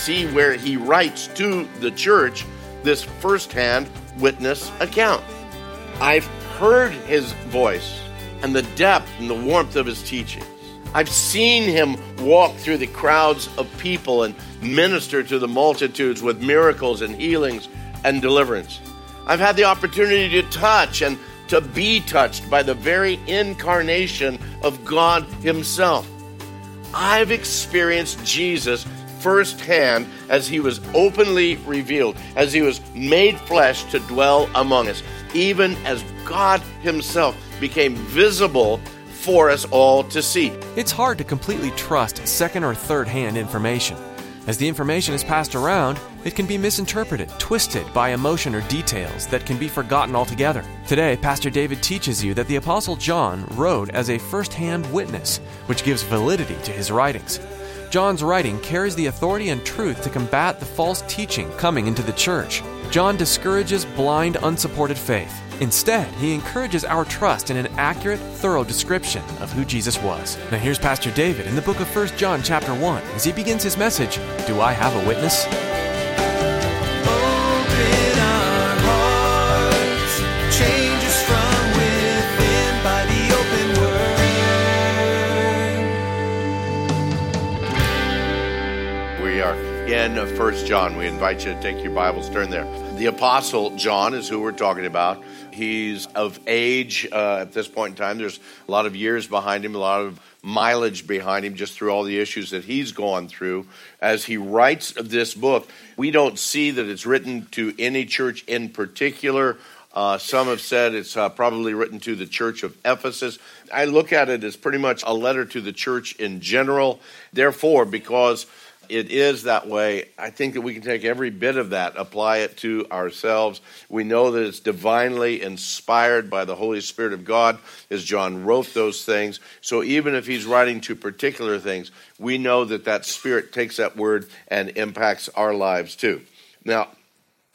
see where he writes to the church this firsthand witness account. I've heard his voice and the depth and the warmth of his teachings. I've seen him walk through the crowds of people and minister to the multitudes with miracles and healings and deliverance. I've had the opportunity to touch and to be touched by the very incarnation of God Himself. I've experienced Jesus firsthand as he was openly revealed, as he was made flesh to dwell among us, even as God himself became visible for us all to see. It's hard to completely trust second or third hand information. As the information is passed around, it can be misinterpreted, twisted by emotion or details that can be forgotten altogether. Today, Pastor David teaches you that the Apostle John wrote as a first hand witness, which gives validity to his writings. John's writing carries the authority and truth to combat the false teaching coming into the church. John discourages blind, unsupported faith. Instead, he encourages our trust in an accurate, thorough description of who Jesus was. Now here's Pastor David in the book of 1 John chapter 1 as he begins his message, Do I have a witness? We are in First John. We invite you to take your Bibles, turn there. The Apostle John is who we're talking about. He's of age uh, at this point in time. There's a lot of years behind him, a lot of mileage behind him, just through all the issues that he's gone through. As he writes this book, we don't see that it's written to any church in particular. Uh, some have said it's uh, probably written to the church of Ephesus. I look at it as pretty much a letter to the church in general. Therefore, because it is that way, I think that we can take every bit of that, apply it to ourselves. We know that it's divinely inspired by the Holy Spirit of God, as John wrote those things. So even if he's writing to particular things, we know that that Spirit takes that word and impacts our lives too. Now,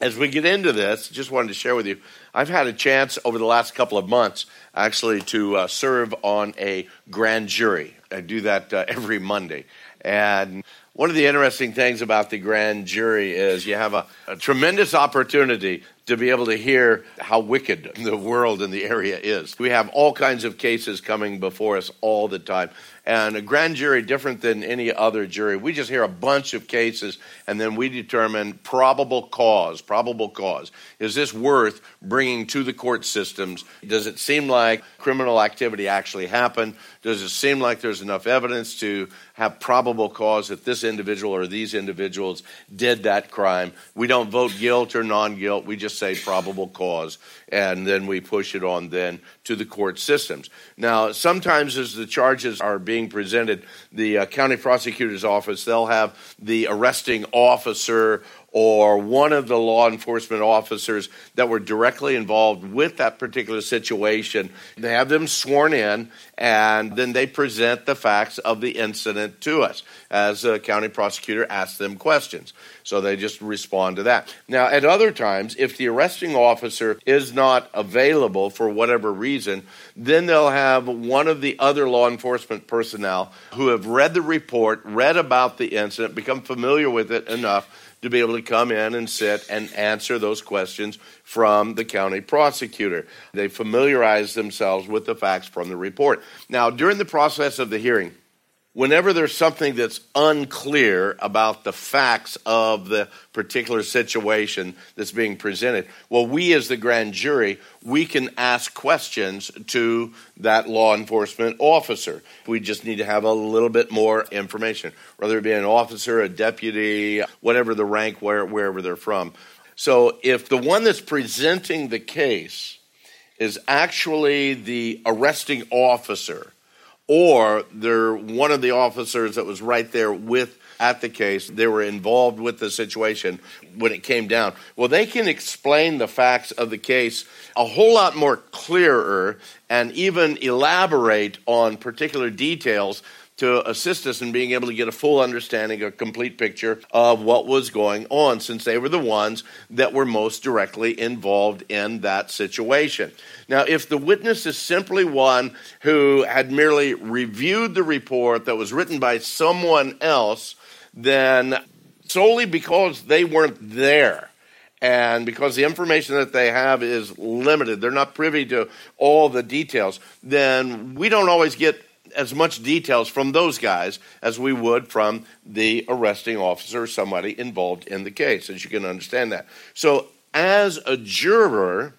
as we get into this, just wanted to share with you, I've had a chance over the last couple of months actually to uh, serve on a grand jury. I do that uh, every Monday. And one of the interesting things about the grand jury is you have a, a, tremendous opportunity to be able to hear how wicked the world and the area is. We have all kinds of cases coming before us all the time. And a grand jury, different than any other jury, we just hear a bunch of cases and then we determine probable cause. Probable cause. Is this worth bringing to the court systems? Does it seem like criminal activity actually happened? Does it seem like there's enough evidence to have probable cause that this individual or these individuals did that crime? We don't vote guilt or non guilt. We just say probable cause, and then we push it on then to the court systems. Now, sometimes as the charges are being presented, the uh, county prosecutor's office, they'll have the arresting officer or one of the law enforcement officers that were directly involved with that particular situation. They have them sworn in, and then they present the facts of the incident to us as the county prosecutor asks them questions. So they just respond to that. Now, at other times, if the arresting officer is not available for whatever reason, then they'll have one of the other law enforcement personnel who have read the report, read about the incident, become familiar with it enough to be able to come in and sit and answer those questions from the county prosecutor. They familiarize themselves with the facts from the report. Now, during the process of the hearing, whenever there's something that's unclear about the facts of the particular situation that's being presented, well, we as the grand jury, we can ask questions to that law enforcement officer. We just need to have a little bit more information, whether it be an officer, a deputy, whatever the rank, where, wherever they're from. So if the one that's presenting the case is actually the arresting officer or they're one of the officers that was right there with at the case. They were involved with the situation when it came down. Well, they can explain the facts of the case a whole lot more clearer and even elaborate on particular details to assist us in being able to get a full understanding, a complete picture of what was going on, since they were the ones that were most directly involved in that situation. Now, if the witness is simply one who had merely reviewed the report that was written by someone else, then solely because they weren't there, and because the information that they have is limited, they're not privy to all the details, then we don't always get as much details from those guys as we would from the arresting officer or somebody involved in the case, as you can understand that. So, as a juror,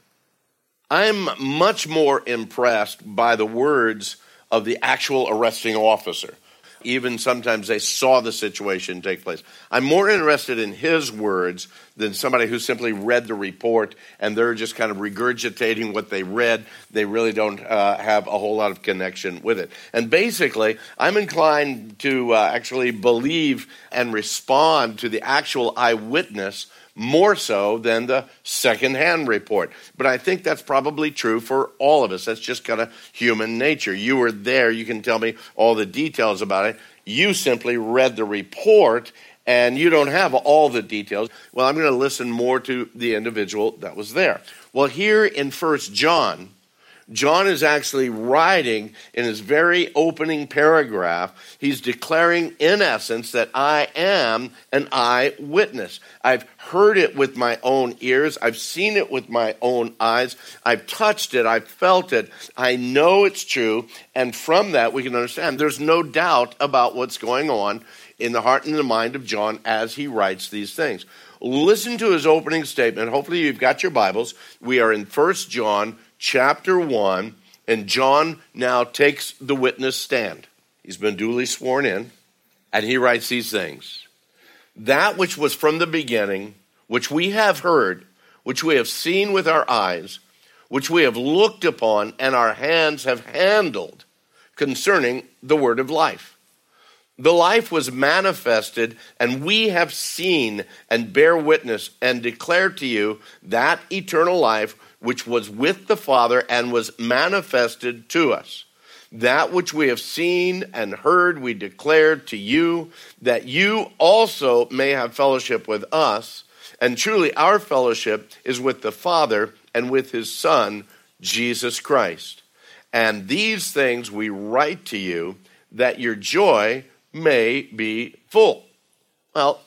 I'm much more impressed by the words of the actual arresting officer even sometimes they saw the situation take place. I'm more interested in his words than somebody who simply read the report and they're just kind of regurgitating what they read. They really don't uh, have a whole lot of connection with it. And basically, I'm inclined to uh, actually believe and respond to the actual eyewitness more so than the secondhand report. But I think that's probably true for all of us. That's just kind of human nature. You were there, you can tell me all the details about it. You simply read the report and you don't have all the details. Well, I'm going to listen more to the individual that was there. Well, here in First John, John is actually writing in his very opening paragraph, he's declaring in essence that I am an eyewitness. I've heard it with my own ears, I've seen it with my own eyes, I've touched it, I've felt it, I know it's true, and from that we can understand there's no doubt about what's going on in the heart and the mind of John as he writes these things. Listen to his opening statement. Hopefully, you've got your Bibles. We are in First John chapter 1, and John now takes the witness stand. He's been duly sworn in, and he writes these things That which was from the beginning, which we have heard, which we have seen with our eyes, which we have looked upon, and our hands have handled concerning the word of life. The life was manifested, and we have seen and bear witness and declare to you that eternal life which was with the Father and was manifested to us. That which we have seen and heard, we declare to you, that you also may have fellowship with us. And truly, our fellowship is with the Father and with his Son, Jesus Christ. And these things we write to you, that your joy may be full. Well,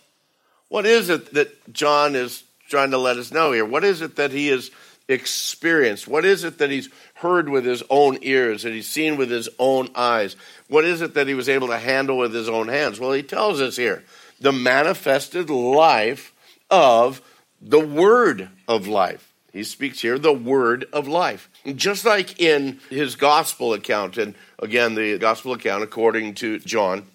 what is it that John is trying to let us know here? What is it that he is experienced? What is it that he's heard with his own ears, that he's seen with his own eyes? What is it that he was able to handle with his own hands? Well, he tells us here the manifested life of the word of life. He speaks here the word of life. Just like in his gospel account, and again, the gospel account according to John,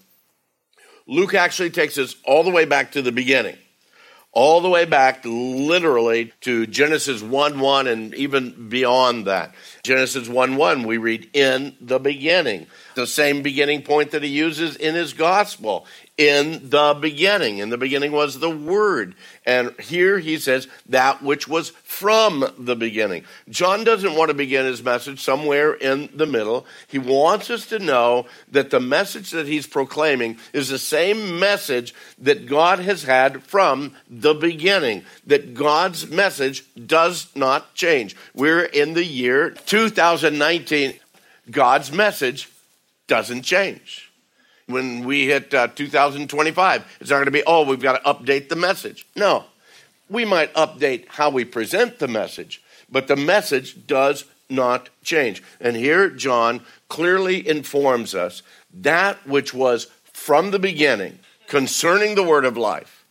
Luke actually takes us all the way back to the beginning all the way back literally to Genesis 1 1 and even beyond that. Genesis 1 1, we read, in the beginning. The same beginning point that he uses in his gospel in the beginning. In the beginning was the Word. And here he says, that which was from the beginning. John doesn't want to begin his message somewhere in the middle. He wants us to know that the message that he's proclaiming is the same message that God has had from the beginning, that God's message does not change. We're in the year 2019. God's message doesn't change when we hit uh, 2025. It's not going to be, oh, we've got to update the message. No. We might update how we present the message, but the message does not change. And here, John clearly informs us that which was from the beginning concerning the word of life,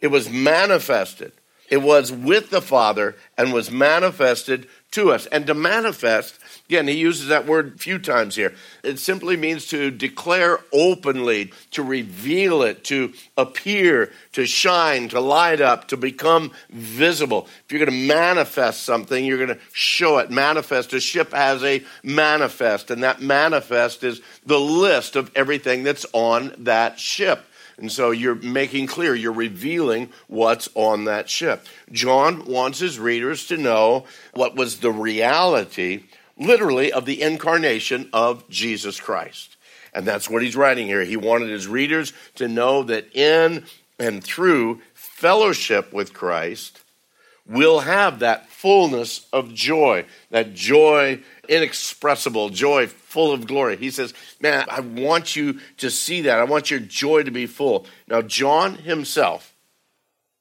it was manifested. It was with the Father and was manifested to us. And to manifest, again, he uses that word a few times here. It simply means to declare openly, to reveal it, to appear, to shine, to light up, to become visible. If you're going to manifest something, you're going to show it. Manifest, a ship has a manifest, and that manifest is the list of everything that's on that ship. And so you're making clear, you're revealing what's on that ship. John wants his readers to know what was the reality, literally, of the incarnation of Jesus Christ. And that's what he's writing here. He wanted his readers to know that in and through fellowship with Christ, we'll have that fullness of joy, that joy inexpressible, joy full of glory. He says, Man, I want you to see that. I want your joy to be full. Now, John himself,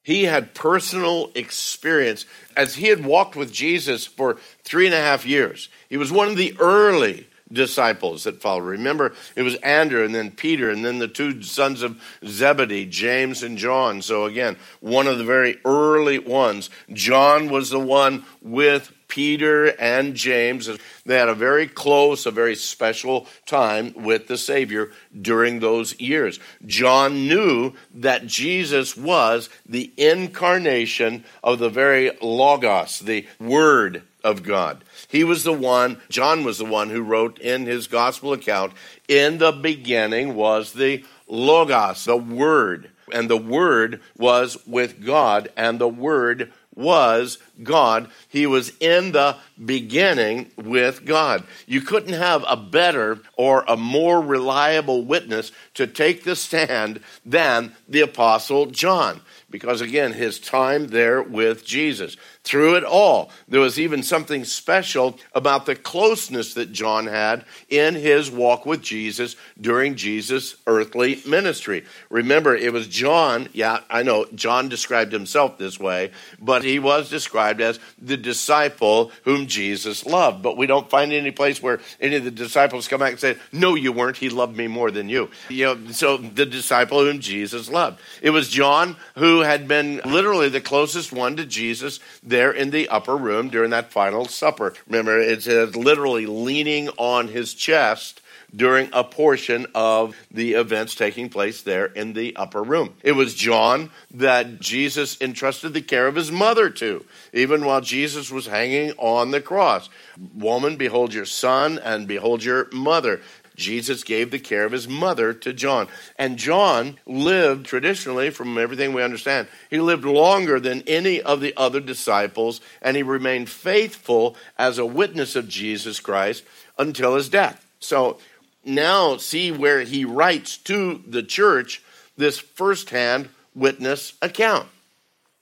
he had personal experience as he had walked with Jesus for three and a half years. He was one of the early disciples that followed. Remember, it was Andrew and then Peter and then the two sons of Zebedee, James and John. So, again, one of the very early ones. John was the one with Peter and James. They had a very close, a very special time with the Savior during those years. John knew that Jesus was the incarnation of the very Logos, the Word of God. He was the one, John was the one who wrote in his gospel account, in the beginning was the Logos, the Word. And the Word was with God, and the Word was God. He was in the beginning with God. You couldn't have a better or a more reliable witness to take the stand than the Apostle John because again, his time there with Jesus. Through it all, there was even something special about the closeness that John had in his walk with Jesus during Jesus' earthly ministry. Remember, it was John, yeah, I know, John described himself this way, but he was described as the disciple whom Jesus loved. But we don't find any place where any of the disciples come back and say, No, you weren't. He loved me more than you. You know, so the disciple whom Jesus loved. It was John who had been literally the closest one to Jesus there in the upper room during that final supper. Remember, it's literally leaning on his chest during a portion of the events taking place there in the upper room. It was John that Jesus entrusted the care of his mother to, even while Jesus was hanging on the cross. Woman, behold your son, and behold your mother. Jesus gave the care of his mother to John. And John lived traditionally, from everything we understand, he lived longer than any of the other disciples, and he remained faithful as a witness of Jesus Christ until his death. So now see where he writes to the church this firsthand witness account.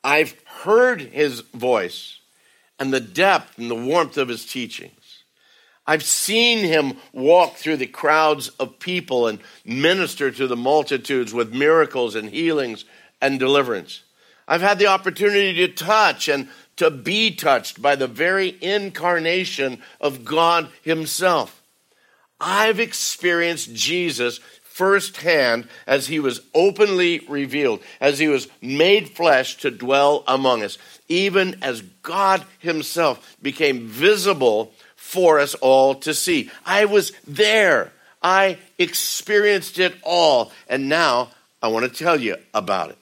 I've heard his voice and the depth and the warmth of his teaching. I've seen him walk through the crowds of people and minister to the multitudes with miracles and healings and deliverance. I've had the opportunity to touch and to be touched by the very incarnation of God Himself. I've experienced Jesus firsthand as He was openly revealed, as He was made flesh to dwell among us, even as God Himself became visible for us all to see. I was there. I experienced it all. And now I want to tell you about it.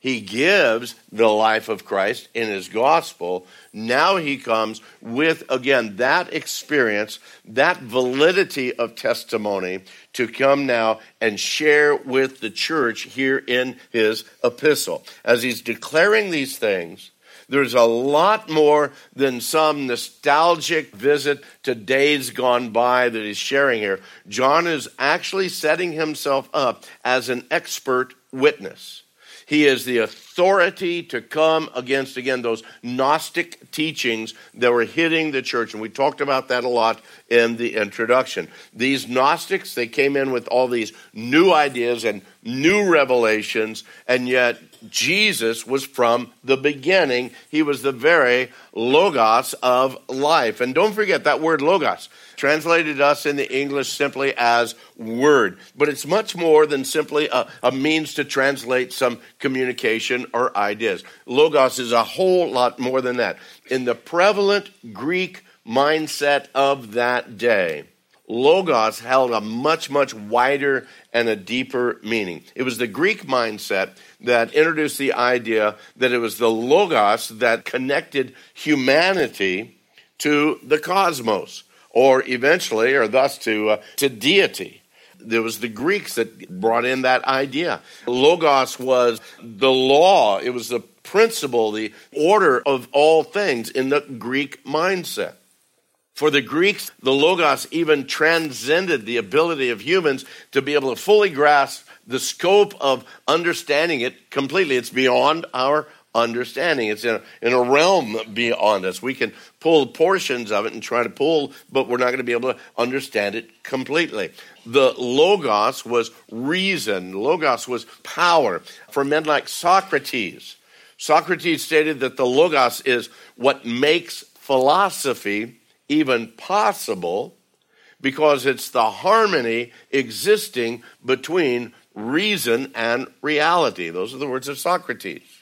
He gives the life of Christ in his gospel. Now he comes with, again, that experience, that validity of testimony to come now and share with the church here in his epistle. As he's declaring these things, there's a lot more than some nostalgic visit to days gone by that he's sharing here. John is actually setting himself up as an expert witness. He is the authority to come against, again, those Gnostic teachings that were hitting the church. And we talked about that a lot in the introduction. These Gnostics, they came in with all these new ideas and new revelations, and yet Jesus was from the beginning. He was the very logos of life. And don't forget that word logos, translated us in the English simply as word. But it's much more than simply a, a means to translate some communication or ideas. Logos is a whole lot more than that. In the prevalent Greek mindset of that day, Logos held a much, much wider and a deeper meaning. It was the Greek mindset that introduced the idea that it was the Logos that connected humanity to the cosmos, or eventually, or thus to, uh, to deity. There was the Greeks that brought in that idea. Logos was the law, it was the principle, the order of all things in the Greek mindset. For the Greeks, the Logos even transcended the ability of humans to be able to fully grasp the scope of understanding it completely. It's beyond our understanding. It's in a, in a realm beyond us. We can pull portions of it and try to pull, but we're not going to be able to understand it completely. The Logos was reason, Logos was power. For men like Socrates, Socrates stated that the Logos is what makes philosophy even possible because it's the harmony existing between reason and reality. Those are the words of Socrates.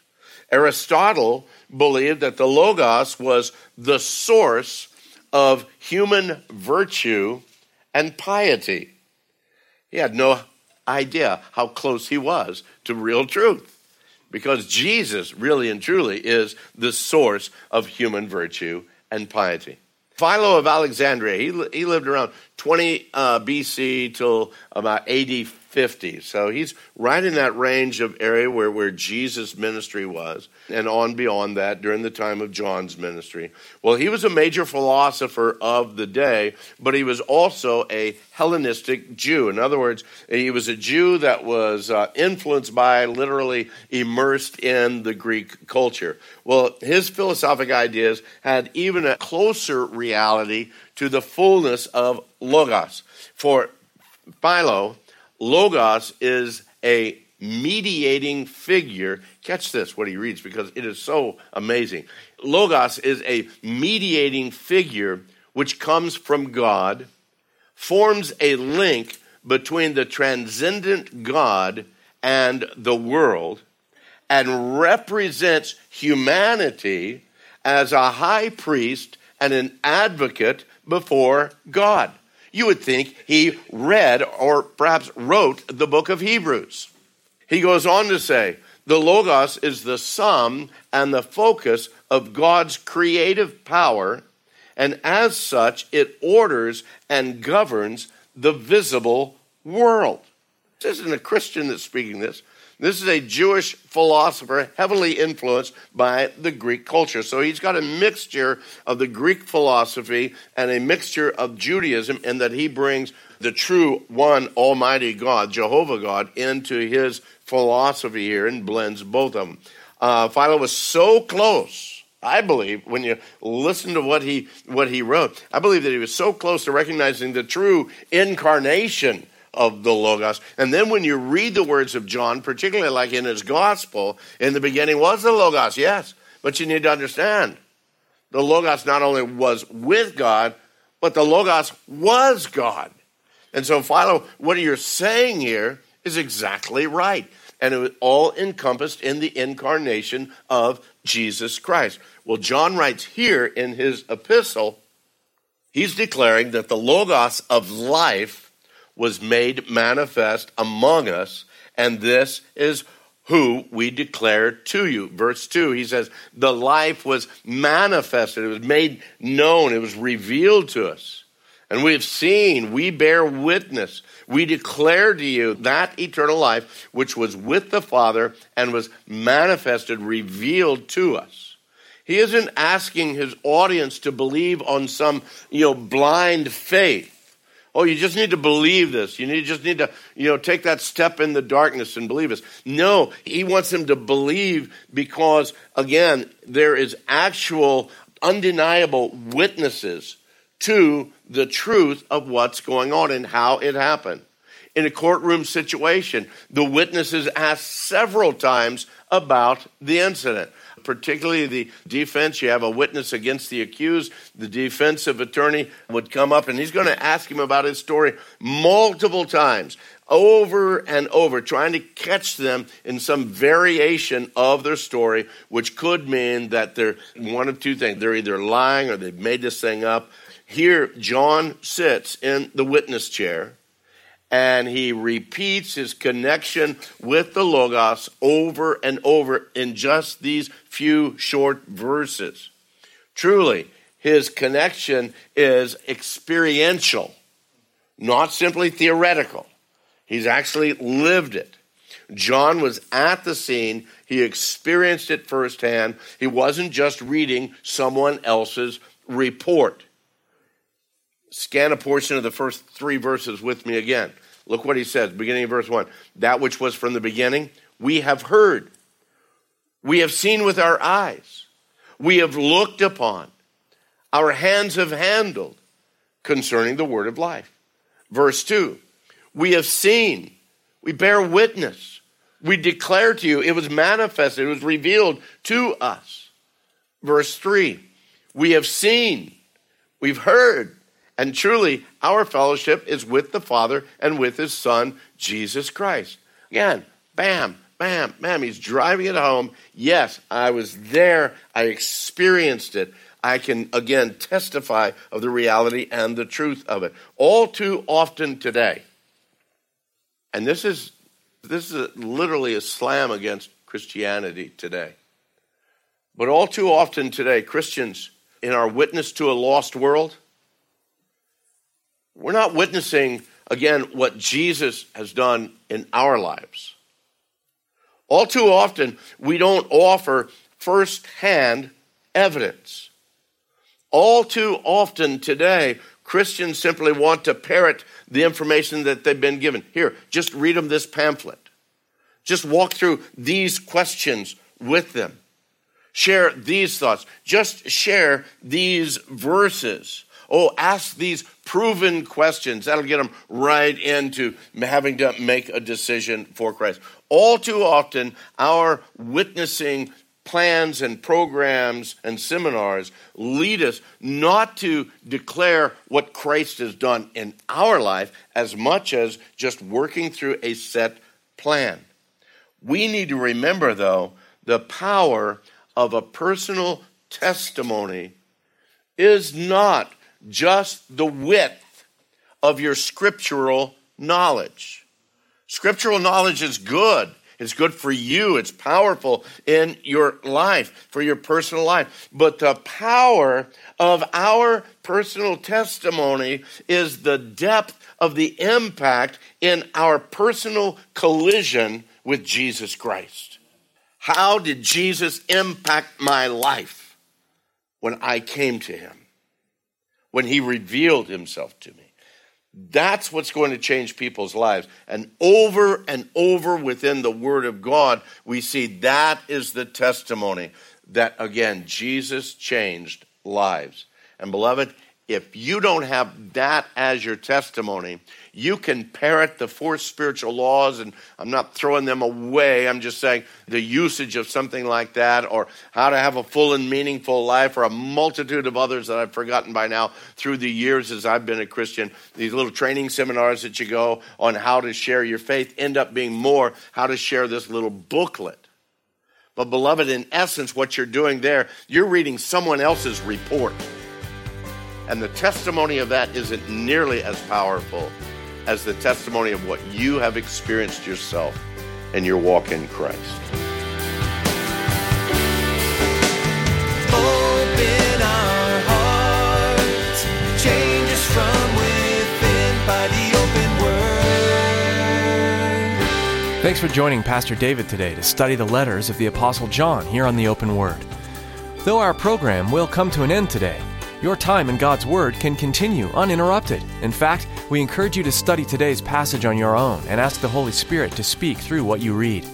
Aristotle believed that the Logos was the source of human virtue and piety. He had no idea how close he was to real truth because Jesus, really and truly, is the source of human virtue and piety. Philo of Alexandria, he, he lived around 20 uh, BC till about AD 50. So he's right in that range of area where, where Jesus' ministry was, and on beyond that during the time of John's ministry. Well, he was a major philosopher of the day, but he was also a Hellenistic Jew. In other words, he was a Jew that was uh, influenced by, literally immersed in the Greek culture. Well, his philosophic ideas had even a closer reality to the fullness of Logos. For Philo, Logos is a mediating figure. Catch this, what he reads, because it is so amazing. Logos is a mediating figure which comes from God, forms a link between the transcendent God and the world, and represents humanity as a high priest and an advocate before God you would think he read or perhaps wrote the book of Hebrews. He goes on to say, the Logos is the sum and the focus of God's creative power, and as such, it orders and governs the visible world. This isn't a Christian that's speaking this. This is a Jewish philosopher heavily influenced by the Greek culture. So he's got a mixture of the Greek philosophy and a mixture of Judaism in that he brings the true one Almighty God, Jehovah God, into his philosophy here and blends both of them. Uh, Philo was so close. I believe when you listen to what he what he wrote, I believe that he was so close to recognizing the true incarnation of the Logos. And then when you read the words of John, particularly like in his gospel, in the beginning was the Logos, yes. But you need to understand the Logos not only was with God, but the Logos was God. And so, Philo, what you're saying here is exactly right. And it was all encompassed in the incarnation of Jesus Christ. Well, John writes here in his epistle, he's declaring that the Logos of life was made manifest among us, and this is who we declare to you. Verse 2, he says, The life was manifested, it was made known, it was revealed to us. And we have seen, we bear witness, we declare to you that eternal life which was with the Father and was manifested, revealed to us. He isn't asking his audience to believe on some, you know, blind faith. Oh, you just need to believe this. You need, just need to, you know, take that step in the darkness and believe this. No, he wants them to believe because, again, there is actual, undeniable witnesses to the truth of what's going on and how it happened. in a courtroom situation. The witnesses asked several times about the incident particularly the defense. You have a witness against the accused. The defensive attorney would come up and he's going to ask him about his story multiple times, over and over, trying to catch them in some variation of their story, which could mean that they're one of two things. They're either lying or they've made this thing up. Here, John sits in the witness chair and he repeats his connection with the Logos over and over in just these few short verses. Truly, his connection is experiential, not simply theoretical. He's actually lived it. John was at the scene, he experienced it firsthand. He wasn't just reading someone else's report. Scan a portion of the first three verses with me again. Look what he says, beginning of verse 1. That which was from the beginning, we have heard, we have seen with our eyes, we have looked upon, our hands have handled concerning the word of life. Verse 2 We have seen, we bear witness, we declare to you, it was manifested, it was revealed to us. Verse 3 We have seen, we've heard, and truly, our fellowship is with the Father and with His Son, Jesus Christ. Again, bam, bam, bam. He's driving it home. Yes, I was there. I experienced it. I can again testify of the reality and the truth of it. All too often today, and this is this is a, literally a slam against Christianity today. But all too often today, Christians, in our witness to a lost world, we're not witnessing, again, what Jesus has done in our lives. All too often, we don't offer firsthand evidence. All too often today, Christians simply want to parrot the information that they've been given. Here, just read them this pamphlet. Just walk through these questions with them. Share these thoughts. Just share these verses. Oh, ask these proven questions. That'll get them right into having to make a decision for Christ. All too often, our witnessing plans and programs and seminars lead us not to declare what Christ has done in our life as much as just working through a set plan. We need to remember, though, the power of a personal testimony is not just the width of your scriptural knowledge. Scriptural knowledge is good. It's good for you. It's powerful in your life, for your personal life. But the power of our personal testimony is the depth of the impact in our personal collision with Jesus Christ. How did Jesus impact my life when I came to him? When he revealed himself to me. That's what's going to change people's lives. And over and over within the Word of God, we see that is the testimony that, again, Jesus changed lives. And beloved, if you don't have that as your testimony, you can parrot the four spiritual laws, and I'm not throwing them away. I'm just saying the usage of something like that, or how to have a full and meaningful life, or a multitude of others that I've forgotten by now through the years as I've been a Christian. These little training seminars that you go on how to share your faith end up being more how to share this little booklet. But, beloved, in essence, what you're doing there, you're reading someone else's report. And the testimony of that isn't nearly as powerful as the testimony of what you have experienced yourself in your walk in Christ. Open our hearts, change us from within by the open word. Thanks for joining Pastor David today to study the letters of the Apostle John here on the Open Word. Though our program will come to an end today, your time in God's Word can continue uninterrupted. In fact, we encourage you to study today's passage on your own and ask the Holy Spirit to speak through what you read.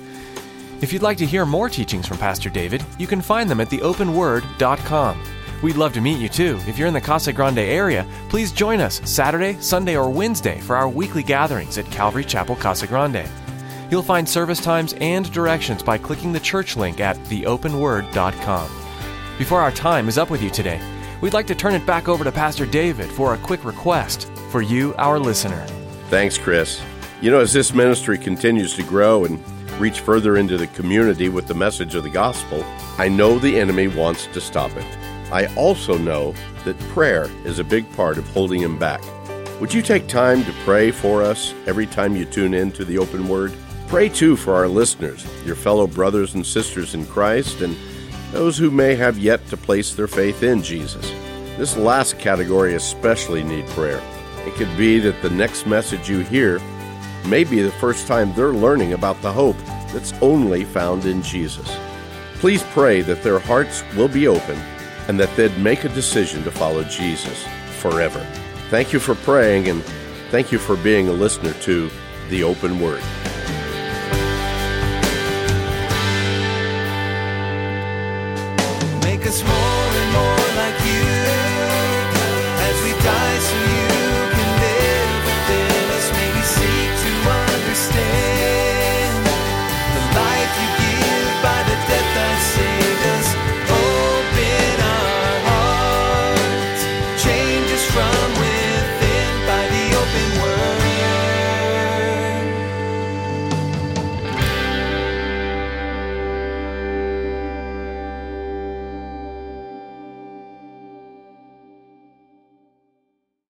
If you'd like to hear more teachings from Pastor David, you can find them at theopenword.com. We'd love to meet you too. If you're in the Casa Grande area, please join us Saturday, Sunday, or Wednesday for our weekly gatherings at Calvary Chapel Casa Grande. You'll find service times and directions by clicking the church link at theopenword.com. Before our time is up with you today, we'd like to turn it back over to Pastor David for a quick request for you, our listener. Thanks, Chris. You know, as this ministry continues to grow and reach further into the community with the message of the gospel, I know the enemy wants to stop it. I also know that prayer is a big part of holding him back. Would you take time to pray for us every time you tune in to the open word? Pray too for our listeners, your fellow brothers and sisters in Christ, and those who may have yet to place their faith in Jesus. This last category especially need prayer. It could be that the next message you hear may be the first time they're learning about the hope that's only found in Jesus. Please pray that their hearts will be open and that they'd make a decision to follow Jesus forever. Thank you for praying and thank you for being a listener to the open word.